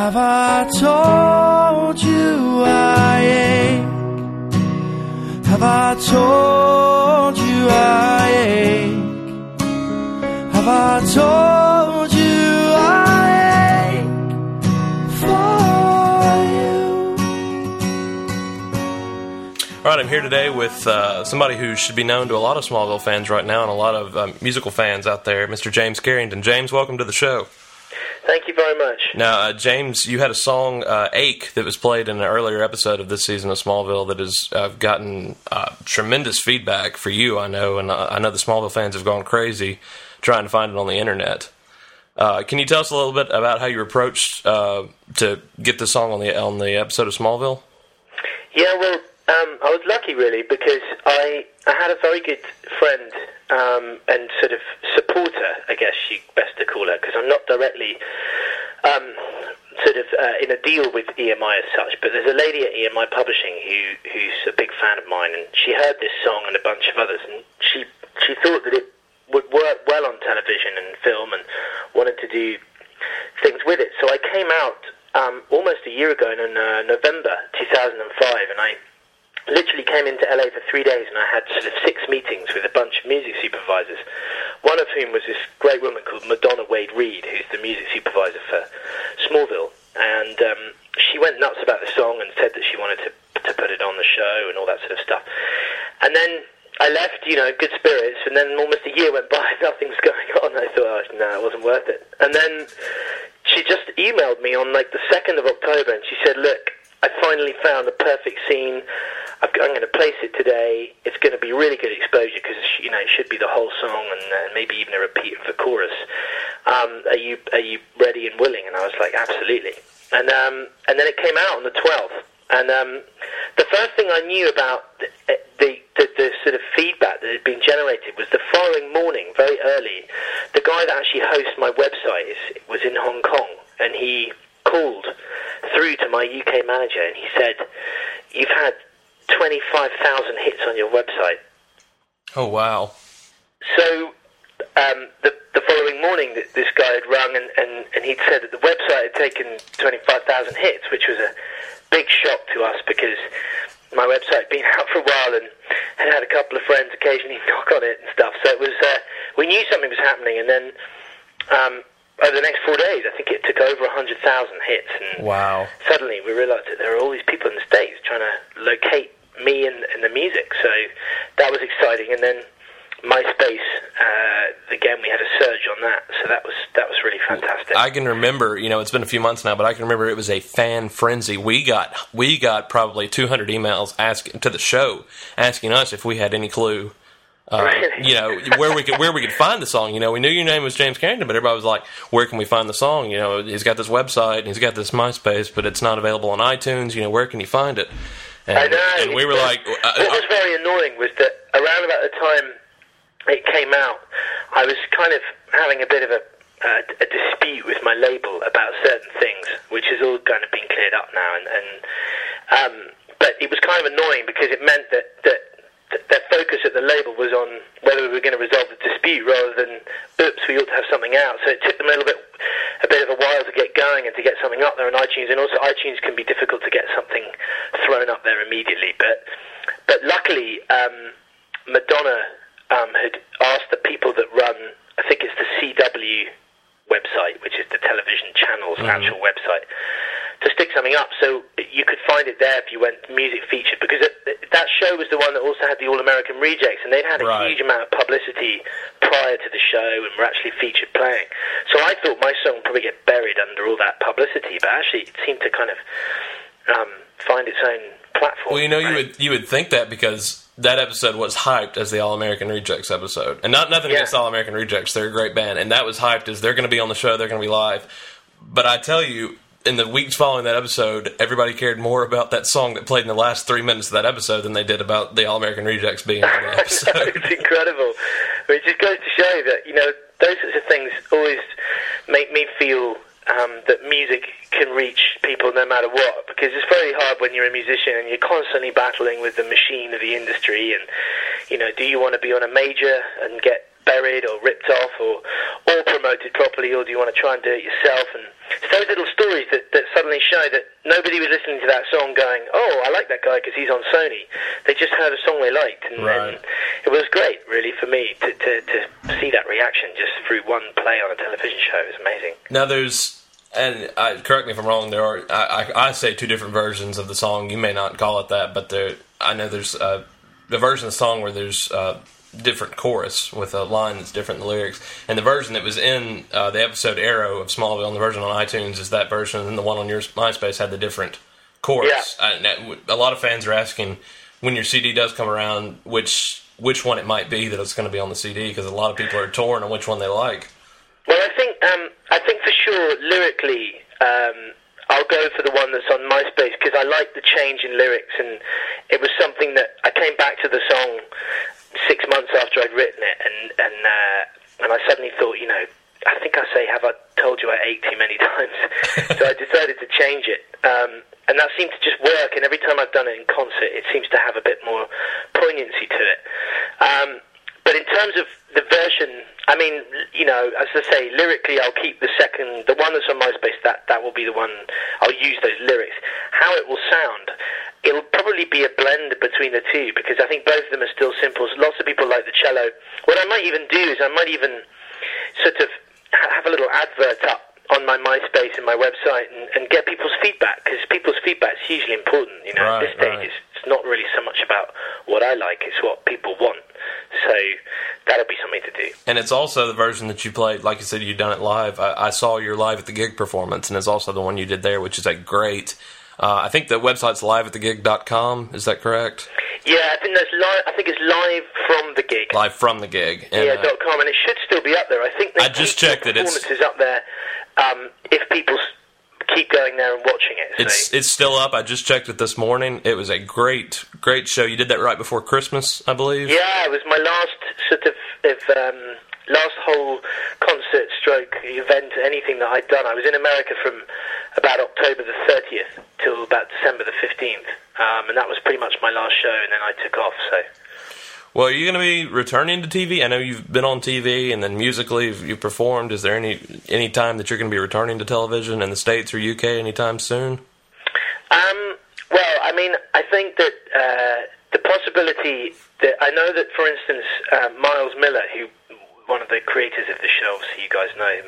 Have I told you I ache? Have I told you I ache? Have I told you I ache for you? All right, I'm here today with uh, somebody who should be known to a lot of Smallville fans right now and a lot of um, musical fans out there, Mr. James Carrington. James, welcome to the show. Thank you very much. Now, uh, James, you had a song, uh, Ache, that was played in an earlier episode of this season of Smallville that has uh, gotten uh, tremendous feedback for you, I know, and uh, I know the Smallville fans have gone crazy trying to find it on the internet. Uh, can you tell us a little bit about how you approached uh, to get the song on the on the episode of Smallville? Yeah, well, um, I was lucky really because I I had a very good friend um, and sort of supporter, I guess you best to call her, because I'm not directly um, sort of uh, in a deal with EMI as such. But there's a lady at EMI Publishing who who's a big fan of mine, and she heard this song and a bunch of others, and she she thought that it would work well on television and film, and wanted to do things with it. So I came out um, almost a year ago in uh, November 2005, and I literally came into LA for three days, and I had sort of six meetings with a bunch of music supervisors. One of whom was this great woman called Madonna Wade Reed, who's the music supervisor for Smallville, and um, she went nuts about the song and said that she wanted to to put it on the show and all that sort of stuff. And then I left, you know, good spirits, and then almost a year went by, nothing's going on. I thought, oh, no, it wasn't worth it. And then she just emailed me on like the 2nd of October, and she said, look, I finally found the perfect scene. I'm going to place it today. It's going to be really good exposure because you know it should be the whole song and uh, maybe even a repeat of the chorus. Um, are you are you ready and willing? And I was like, absolutely. And um, and then it came out on the 12th. And um, the first thing I knew about the, the, the, the sort of feedback that had been generated was the following morning, very early, the guy that actually hosts my website is, was in Hong Kong, and he called through to my UK manager, and he said, "You've had 25,000 hits on your website." Oh wow! So um, the, the following morning, th- this guy had rung and, and, and he'd said that the website had taken 25,000 hits, which was a big shock to us because my website had been out for a while and had had a couple of friends occasionally knock on it and stuff. So it was, uh, we knew something was happening. And then um, over the next four days, I think it took over 100,000 hits. And Wow! suddenly we realised that there are all these people in the States trying to locate me and, and the music. So that was exciting. And then MySpace, uh, again, we had a surge on that. So that was that was really fantastic. I can remember, you know, it's been a few months now, but I can remember it was a fan frenzy. We got we got probably 200 emails asking to the show asking us if we had any clue. Uh, Really? you know where we could where we could find the song. You know, we knew your name was James Carrington, but everybody was like, "Where can we find the song?" You know, he's got this website and he's got this MySpace, but it's not available on iTunes. You know, where can you find it? And, I know. and we were like, uh, what was very annoying was that around about the time it came out, I was kind of having a bit of a, uh, a dispute with my label about certain things, which has all kind of been cleared up now. And, and um, but it was kind of annoying because it meant that that. That Their focus at the label was on whether we were going to resolve the dispute rather than, oops, we ought to have something out. So it took them a little bit, a bit of a while to get going and to get something up there on iTunes. And also, iTunes can be difficult to get something thrown up there immediately. But, but luckily, um, Madonna um, had asked the people that run, I think it's the CW website, which is the television channel's actual website, to stick something up. So you could find it there if you went music featured, because it, that show was the one that also had the All American Rejects, and they'd had a Right. huge amount of publicity prior to the show and were actually featured playing. So I thought my song would probably get buried under all that publicity, but actually it seemed to kind of um, find its own platform. Well, you know, you would you would think that because that episode was hyped as the All American Rejects episode, and not nothing Yeah. against All American Rejects, they're a great band, and that was hyped as they're going to be on the show, they're going to be live. But I tell you, in the weeks following that episode, everybody cared more about that song that played in the last three minutes of that episode than they did about the All American Rejects being on the episode. it's incredible. But it just goes to show that you know those sorts of things always make me feel um, that music can reach people no matter what. Because it's very hard when you're a musician and you're constantly battling with the machine of the industry. And you know, do you want to be on a major and get buried or ripped off or or promoted properly, or do you want to try and do it yourself? And it's those little stories that, that suddenly show that nobody was listening to that song going, oh, I like that guy because he's on Sony. They just heard a song they liked, and, Right. and it was great, really, for me to, to, to see that reaction just through one play on a television show. It was amazing. Now there's, and I, correct me if I'm wrong. There are I, I, I say two different versions of the song. You may not call it that, but there I know there's uh, the version of the song where there's uh, different chorus with a line that's different in the lyrics, and the version that was in uh, the episode Arrow of Smallville, and the version on iTunes is that version, and the one on your MySpace had the different chorus. Yeah. Uh, that- a lot of fans are asking when your CD does come around, which which one it might be that it's going to be on the CD, because a lot of people are torn on which one they like. Well, I think um, I think for sure lyrically, um, I'll go for the one that's on MySpace because I like the change in lyrics, and it was something that I came back to the song six months after I'd written it, and and uh, and I suddenly thought, you know, I think I say, "Have I told you I ate too many times?" so I decided to change it. Um, and that seemed to just work, and every time I've done it in concert, it seems to have a bit more poignancy to it. Um, but in terms of the version, I mean, you know, as I say, lyrically, I'll keep the second, the one that's on MySpace. That that will be the one I'll use those lyrics. How it will sound, it'll probably be a blend between the two because I think both of them are still simple. Lots of people like the cello. What I might even do is I might even sort of have a little advert up on my MySpace and my website and, and get people's feedback because people's feedback is hugely important. You know, Right, at this stage, right. it's, it's not really so much about what I like; it's what people want. So that'll be something to do. And it's also the version that you played, like you said, you've done it live. I, I saw your live at the gig performance, and it's also the one you did there, which is a great. Uh, I think the website's liveatthegig.com. Is that correct? Yeah, I think that's live. I think it's live from the gig. Live from the gig. And, yeah, dot com, and it should still be up there. I think I just checked it, it's- up there. Um, if people keep going there and watching it, so. it's it's still up. I just checked it this morning. It was a great great show. You did that right before Christmas, I believe. Yeah, it was my last sort of, of um, last whole concert stroke event, anything that I'd done. I was in America from about October the 30th till about December the 15th, um, and that was pretty much my last show, and then I took off, so. Well, are you going to be returning to TV? I know you've been on TV, and then musically you've, performed. Is there any any time that you're going to be returning to television in the states or UK anytime soon? Um, well, I mean, I think that uh, the possibility that I know that, for instance, uh, Miles Millar, who one of the creators of the show, so you guys know him,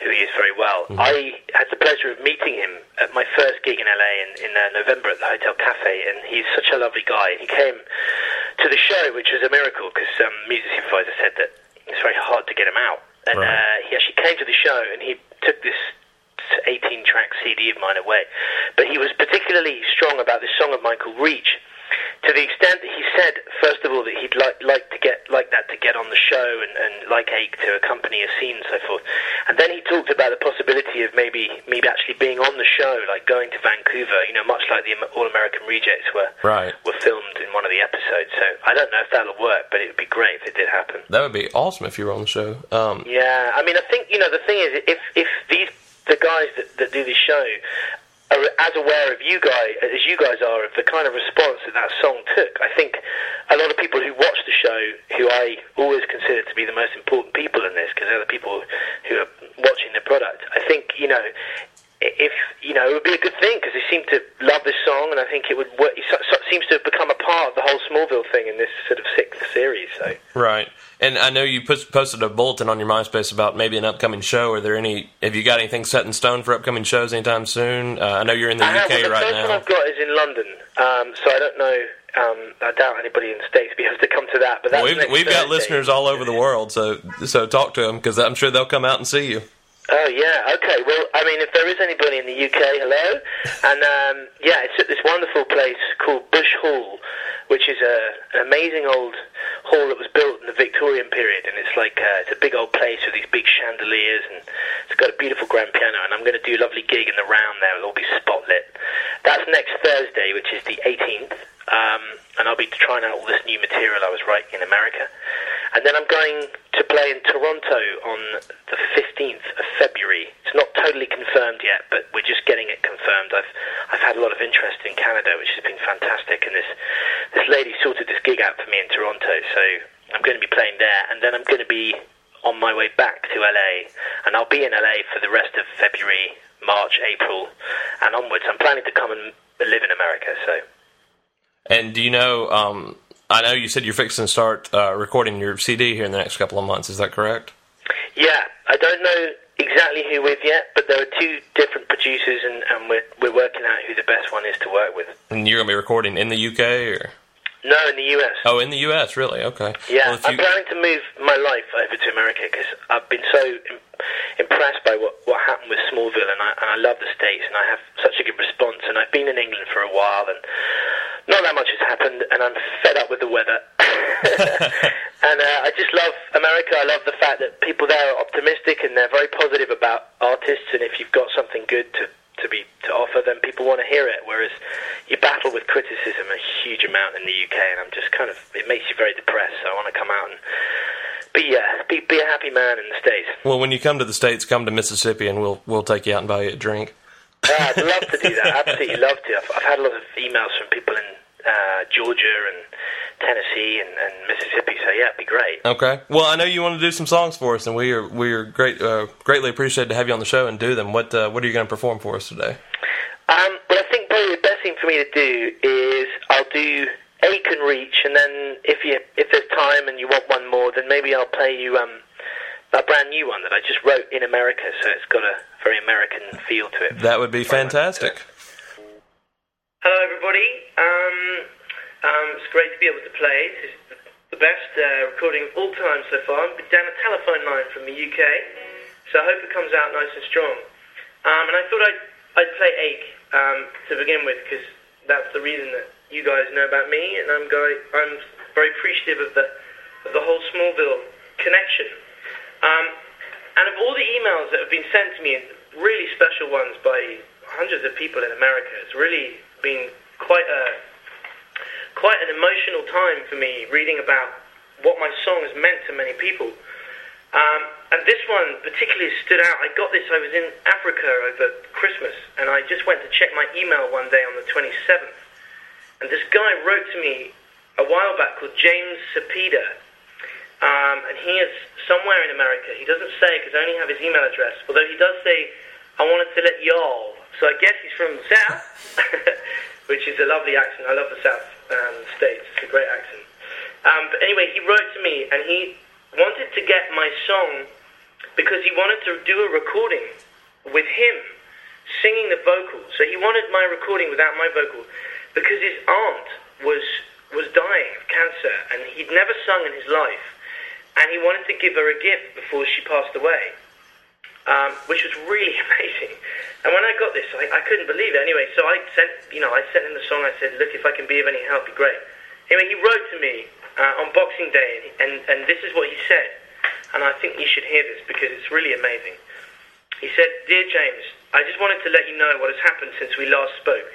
who he is very well. I had the pleasure of meeting him at my first gig in LA in, in uh, November at the Hotel Cafe, and he's such a lovely guy. He came to the show, which was a miracle because um, music supervisor said that it's very hard to get him out, and Right. uh, he actually came to the show and he took this 18 track CD of mine away. But he was particularly strong about this song of mine called Reach. To the extent that he said, first of all, that he'd like like to get like that to get on the show and, and like Ache to accompany a scene and so forth. And then he talked about the possibility of maybe maybe actually being on the show, like going to Vancouver, you know, much like the All American Rejects were Right. were filmed in one of the episodes. So I don't know if that'll work, but it would be great if it did happen. That would be awesome if you were on the show. Um, Yeah, I mean, I think you know the thing is, if if these the guys that, that do this show are as aware of you guys as you guys are of the kind of response that that song took, I think a lot of people who watch the show, who I always consider to be the most important people in this, because they're the people who are watching the product. I think you know. If you know, it would be a good thing because they seem to love this song, and I think it would work. It so- so- seems to have become a part of the whole Smallville thing in this sort of sixth series. So, Right. And I know you put, posted a bulletin on your MySpace about maybe an upcoming show. Are there any? Have you got anything set in stone for upcoming shows anytime soon? Uh, I know you're in the I have. UK Well, the right first one now. I've got is in London, um, so I don't know. Um, I doubt anybody in the states will be able to come to that. But that's We've we've got listeners all over the world, so so talk to them because I'm sure they'll come out and see you. Oh yeah, okay. Well, I mean, if there is anybody in the UK, hello. And um, yeah, it's at this wonderful place called Bush Hall, which is a, an amazing old hall that was built in the Victorian period, and it's like uh, it's a big old place with these big chandeliers, and it's got a beautiful grand piano. And I'm going to do a lovely gig in the round there. It'll all be spotlit. That's next Thursday, which is the 18th. Um, and I'll be trying out all this new material I was writing in America. And then I'm going to play in Toronto on the 15th of February. It's not totally confirmed yet, but we're just getting it confirmed. I've I've had a lot of interest in Canada, which has been fantastic, and this this lady sorted this gig out for me in Toronto, so I'm going to be playing there, and then I'm going to be on my way back to LA, and I'll be in LA for the rest of February, March, April, and onwards. I'm planning to come and live in America. So. And do you know? Um, I know you said you're fixing to start uh, recording your CD here in the next couple of months. Is that correct? Yeah, I don't know exactly who with yet, but there are two different producers, and, and we're we're working out who the best one is to work with. And you're gonna be recording in the UK or? No, in the US. Oh, in the US, really? Okay. Yeah, Well, I'm you- planning to move my life over to America because I've been so Im- impressed by what, what happened with Smallville, and I, and I love the States, and I have such a good response. And I've been in England for a while, and not that much has happened, and I'm fed up with the weather. and uh, I just love America. I love the fact that people there are optimistic and they're very positive about artists, and if you've got something good to to be to offer, then people want to hear it. Whereas you battle with criticism a huge amount in the UK, and I'm just kind of it makes you very depressed. So I want to come out and be uh, be be a happy man in the states. well, when you come to the states, come to Mississippi, and we'll we'll take you out and buy you a drink. Uh, I'd love to do that. Absolutely love to. I've, I've had a lot of emails from people in uh, Georgia and Tennessee and, and Mississippi. So yeah, it'd be great. Okay. Well, I know you want to do some songs for us, and we are we are great uh, greatly appreciated to have you on the show and do them. What uh, what are you going to perform for us today? Um, well, I think probably the best thing for me to do is I'll do Ache and Reach, and then if you if there's time and you want one more, then maybe I'll play you um, a brand new one that I just wrote in America, so it's got a very American feel to it. That would be fantastic. Hello, everybody. Um, um, it's great to be able to play. This is the best uh, recording of all time so far. I'm down a telephone line from the UK, so I hope it comes out nice and strong. Um, and I thought I'd, I'd play Ache um, to begin with because that's the reason that you guys know about me, and I'm, go- I'm very appreciative of the of the whole Smallville connection. Um, and of all the emails that have been sent to me, really special ones by hundreds of people in America, it's really been quite a quite an emotional time for me reading about what my song has meant to many people. Um, and this one particularly stood out. I got this, I was in Africa over Christmas, and I just went to check my email one day on the 27th. And this guy wrote to me a while back called James Sapeda. Um, and he is somewhere in America. He doesn't say because I only have his email address, although he does say, I wanted to let y'all. So I guess he's from the South, which is a lovely accent. I love the South um, states. It's a great accent. Um, but anyway, he wrote to me and he wanted to get my song because he wanted to do a recording with him singing the vocals. So he wanted my recording without my vocal because his aunt was was dying of cancer and he'd never sung in his life and he wanted to give her a gift before she passed away, um, which was really amazing. And when I got this, I, I couldn't believe it. Anyway, so I sent, you know, I sent him the song. I said, look, if I can be of any help, be great. Anyway, he wrote to me uh, on Boxing Day, and, and this is what he said. And I think you should hear this because it's really amazing. He said, Dear James, I just wanted to let you know what has happened since we last spoke.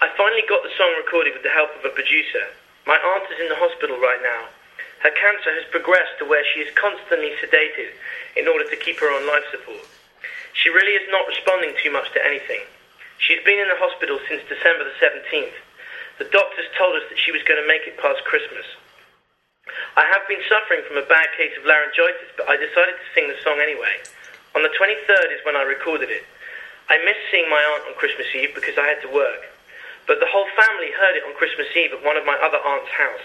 I finally got the song recorded with the help of a producer. My aunt is in the hospital right now. Her cancer has progressed to where she is constantly sedated in order to keep her on life support. She really is not responding too much to anything. She's been in the hospital since December the 17th. The doctors told us that she was going to make it past Christmas. I have been suffering from a bad case of laryngitis, but I decided to sing the song anyway. On the 23rd is when I recorded it. I missed seeing my aunt on Christmas Eve because I had to work, but the whole family heard it on Christmas Eve at one of my other aunt's house.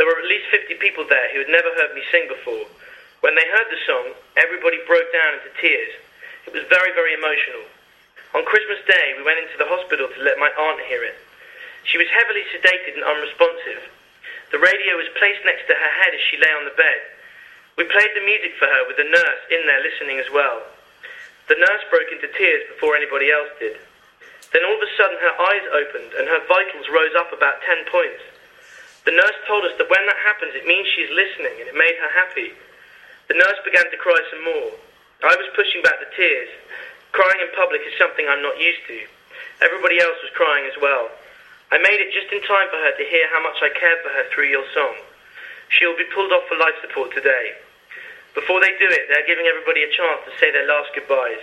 There were at least 50 people there who had never heard me sing before. When they heard the song, everybody broke down into tears. It was very, very emotional. On Christmas Day, we went into the hospital to let my aunt hear it. She was heavily sedated and unresponsive. The radio was placed next to her head as she lay on the bed. We played the music for her with the nurse in there listening as well. The nurse broke into tears before anybody else did. Then all of a sudden her eyes opened and her vitals rose up about 10 points. The nurse told us that when that happens, it means she's listening and it made her happy. The nurse began to cry some more. I was pushing back the tears. Crying in public is something I'm not used to. Everybody else was crying as well. I made it just in time for her to hear how much I cared for her through your song. She will be pulled off for life support today. Before they do it, they're giving everybody a chance to say their last goodbyes.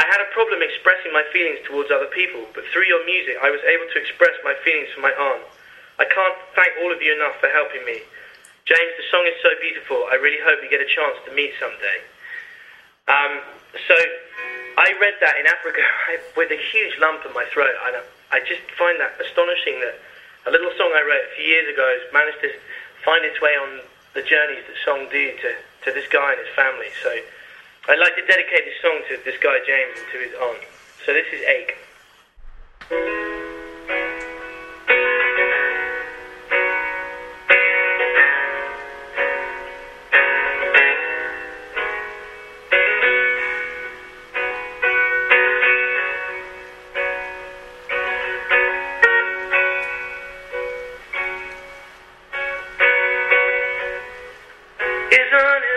I had a problem expressing my feelings towards other people, but through your music, I was able to express my feelings for my aunt. I can't thank all of you enough for helping me. James, the song is so beautiful. I really hope you get a chance to meet someday. Um, so I read that in Africa with a huge lump in my throat, and I just find that astonishing that a little song I wrote a few years ago has managed to find its way on the journeys that song do to, to this guy and his family. So I'd like to dedicate this song to this guy James and to his aunt. So this is Ache. sun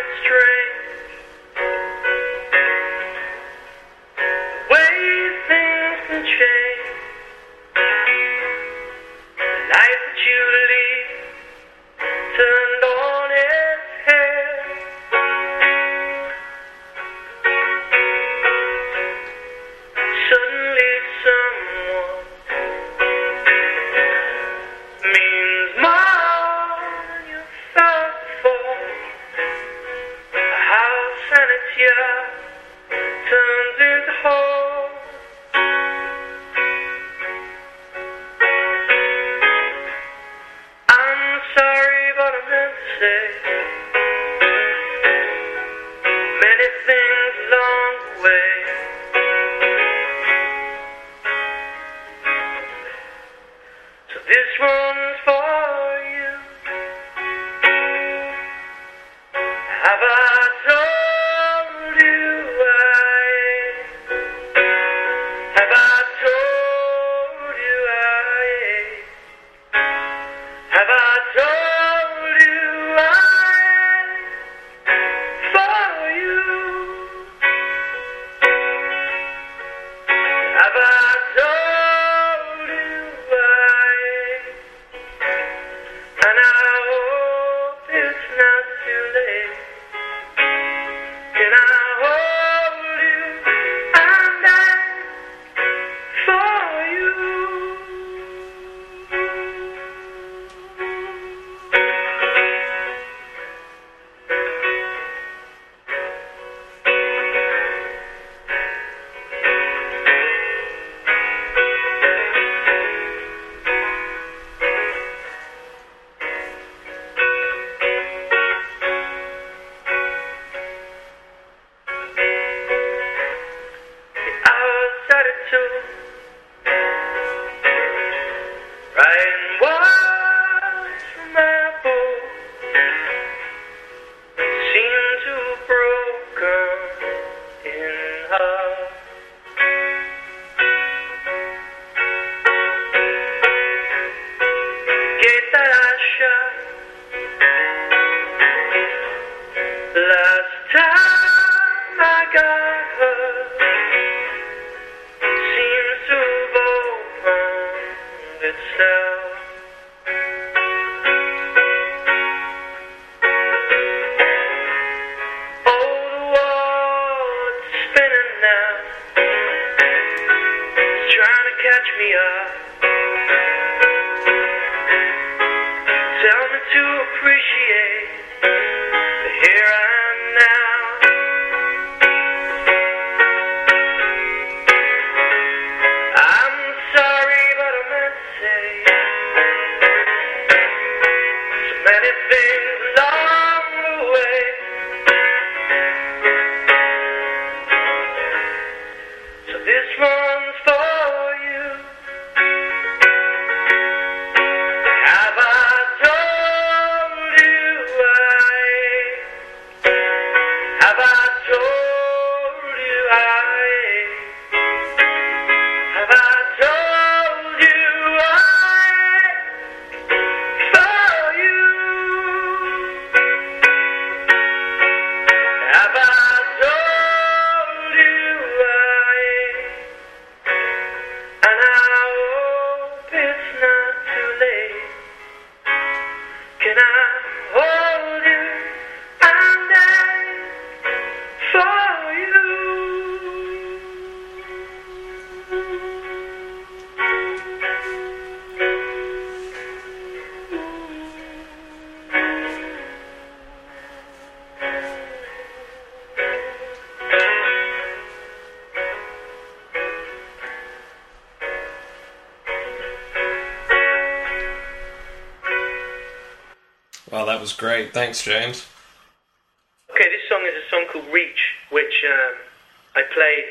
Have a Tell me to appreciate. Great. Thanks, James. Okay, this song is a song called Reach, which um, I played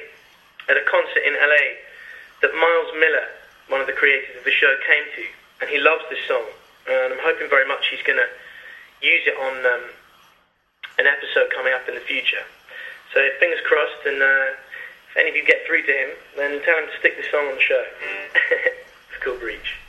at a concert in LA that Miles Millar, one of the creators of the show, came to, and he loves this song. And I'm hoping very much he's going to use it on um, an episode coming up in the future. So fingers crossed, and uh, if any of you get through to him, then tell him to stick this song on the show. it's called Reach.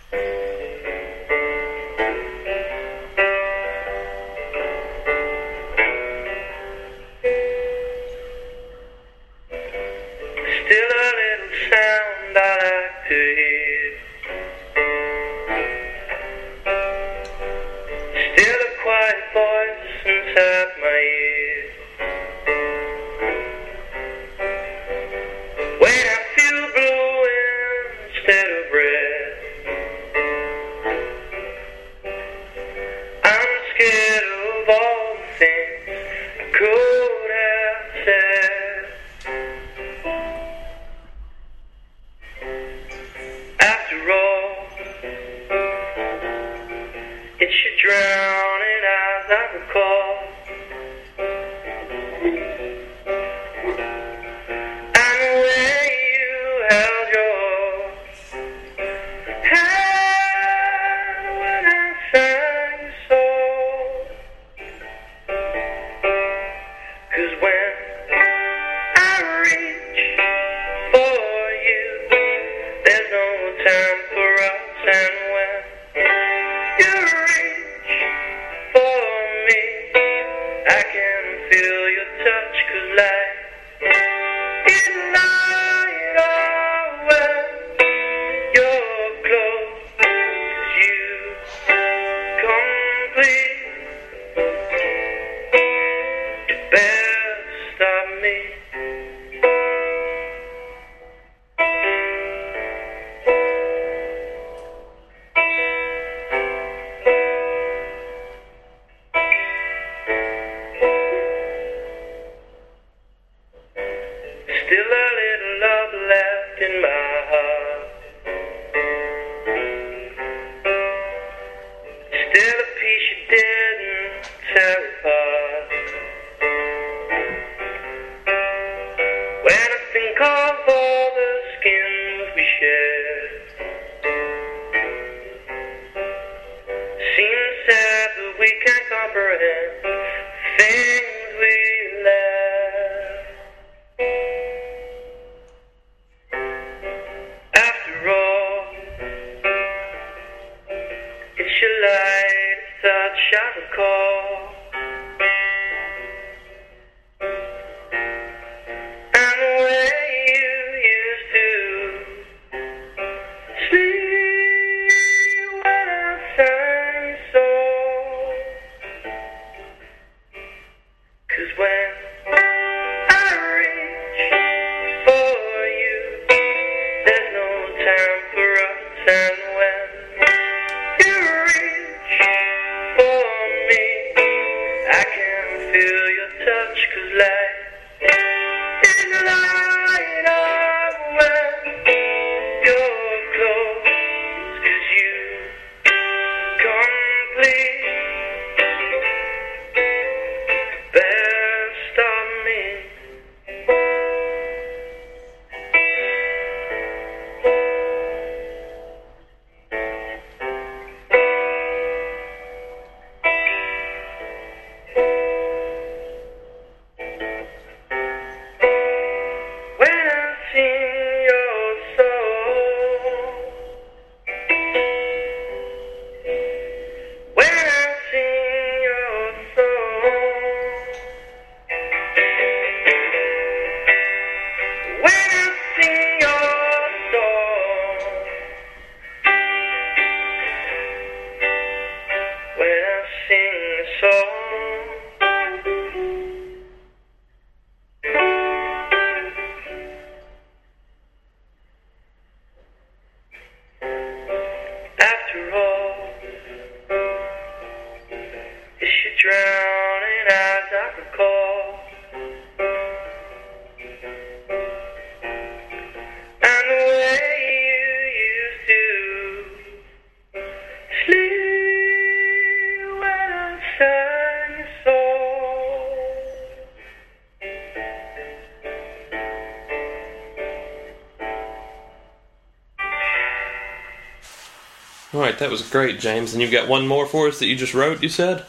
Right, that was great, James. And you've got one more for us that you just wrote. You said.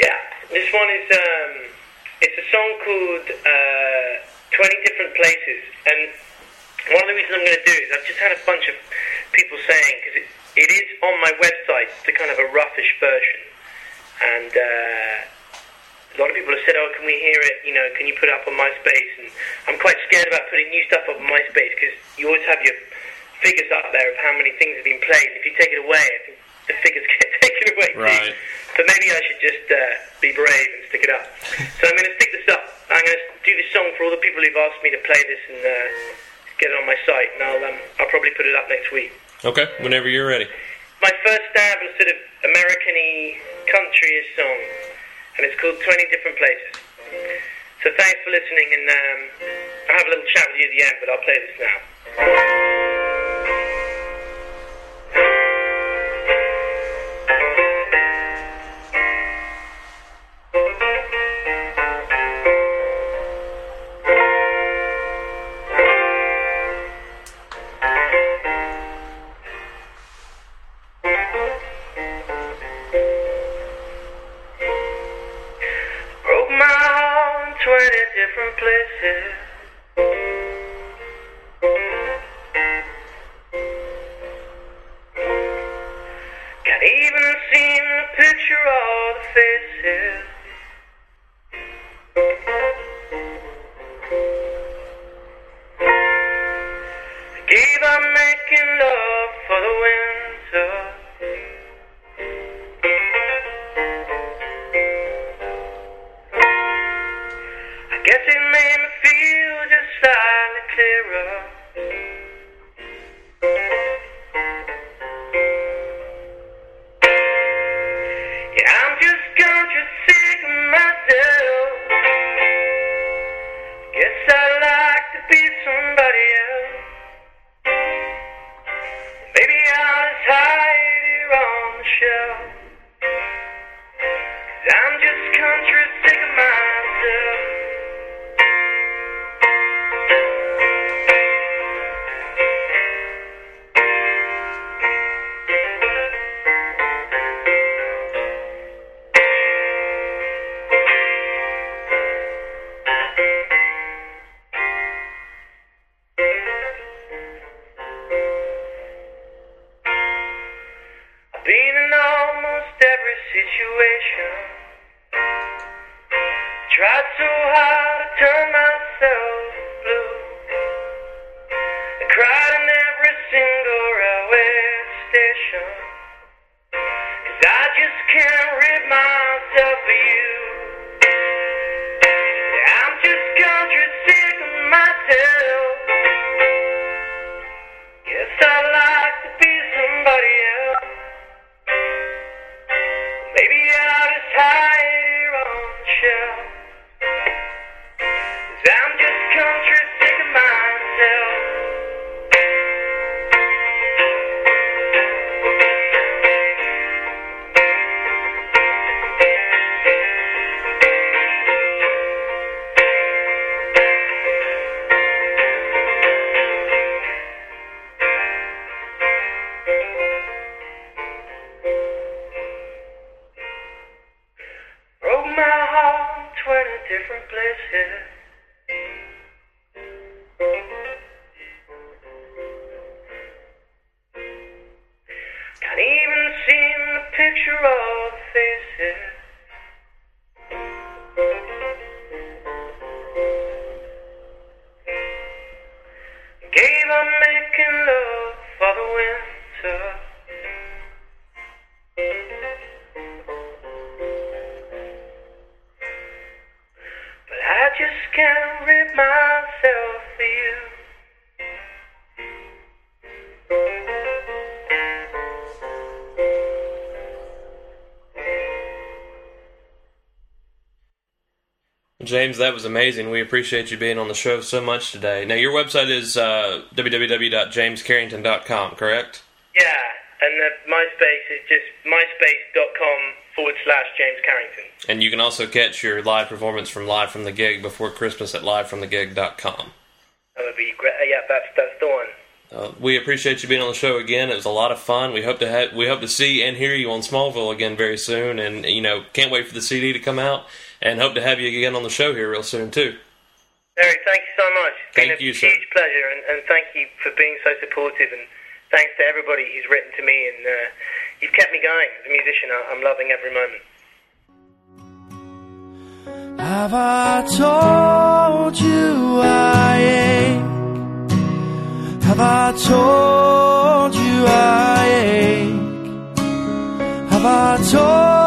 Yeah, this one is um, it's a song called uh, Twenty Different Places, and one of the reasons I'm going to do is I've just had a bunch of people saying because it, it is on my website, a kind of a roughish version, and uh, a lot of people have said, "Oh, can we hear it? You know, can you put it up on MySpace?" And I'm quite scared about putting new stuff up on MySpace because you always have your figures up there of how many things have been played. If you take it away, I think the figures get taken away Right. too. But maybe I should just uh, be brave and stick it up. So I'm going to stick this up. I'm going to do this song for all the people who've asked me to play this and uh, get it on my site. And I'll um, I'll probably put it up next week. Okay, whenever you're ready. My first stab at sort of American-y, country-ish song, and it's called 20 Different Places. So thanks for listening, and um, I'll have a little chat with you at the end, but I'll play this now. Be somebody else. James, that was amazing. We appreciate you being on the show so much today. Now, your website is uh, www.jamescarrington.com, correct? Yeah, and the MySpace is just myspace.com forward slash James Carrington. And you can also catch your live performance from Live from the Gig before Christmas at livefromthegig.com. That would be great. Uh, Yeah, that's that's the one. Uh, we appreciate you being on the show again. It was a lot of fun. We hope to have, we hope to see and hear you on Smallville again very soon. And you know, can't wait for the CD to come out, and hope to have you again on the show here real soon too. Eric, thank you so much. It's Thank been a you, huge sir. pleasure, and, and thank you for being so supportive. And thanks to everybody who's written to me, and uh, you've kept me going as a musician. I- I'm loving every moment. Have I told you I ache? Have I told you I ache? Have I told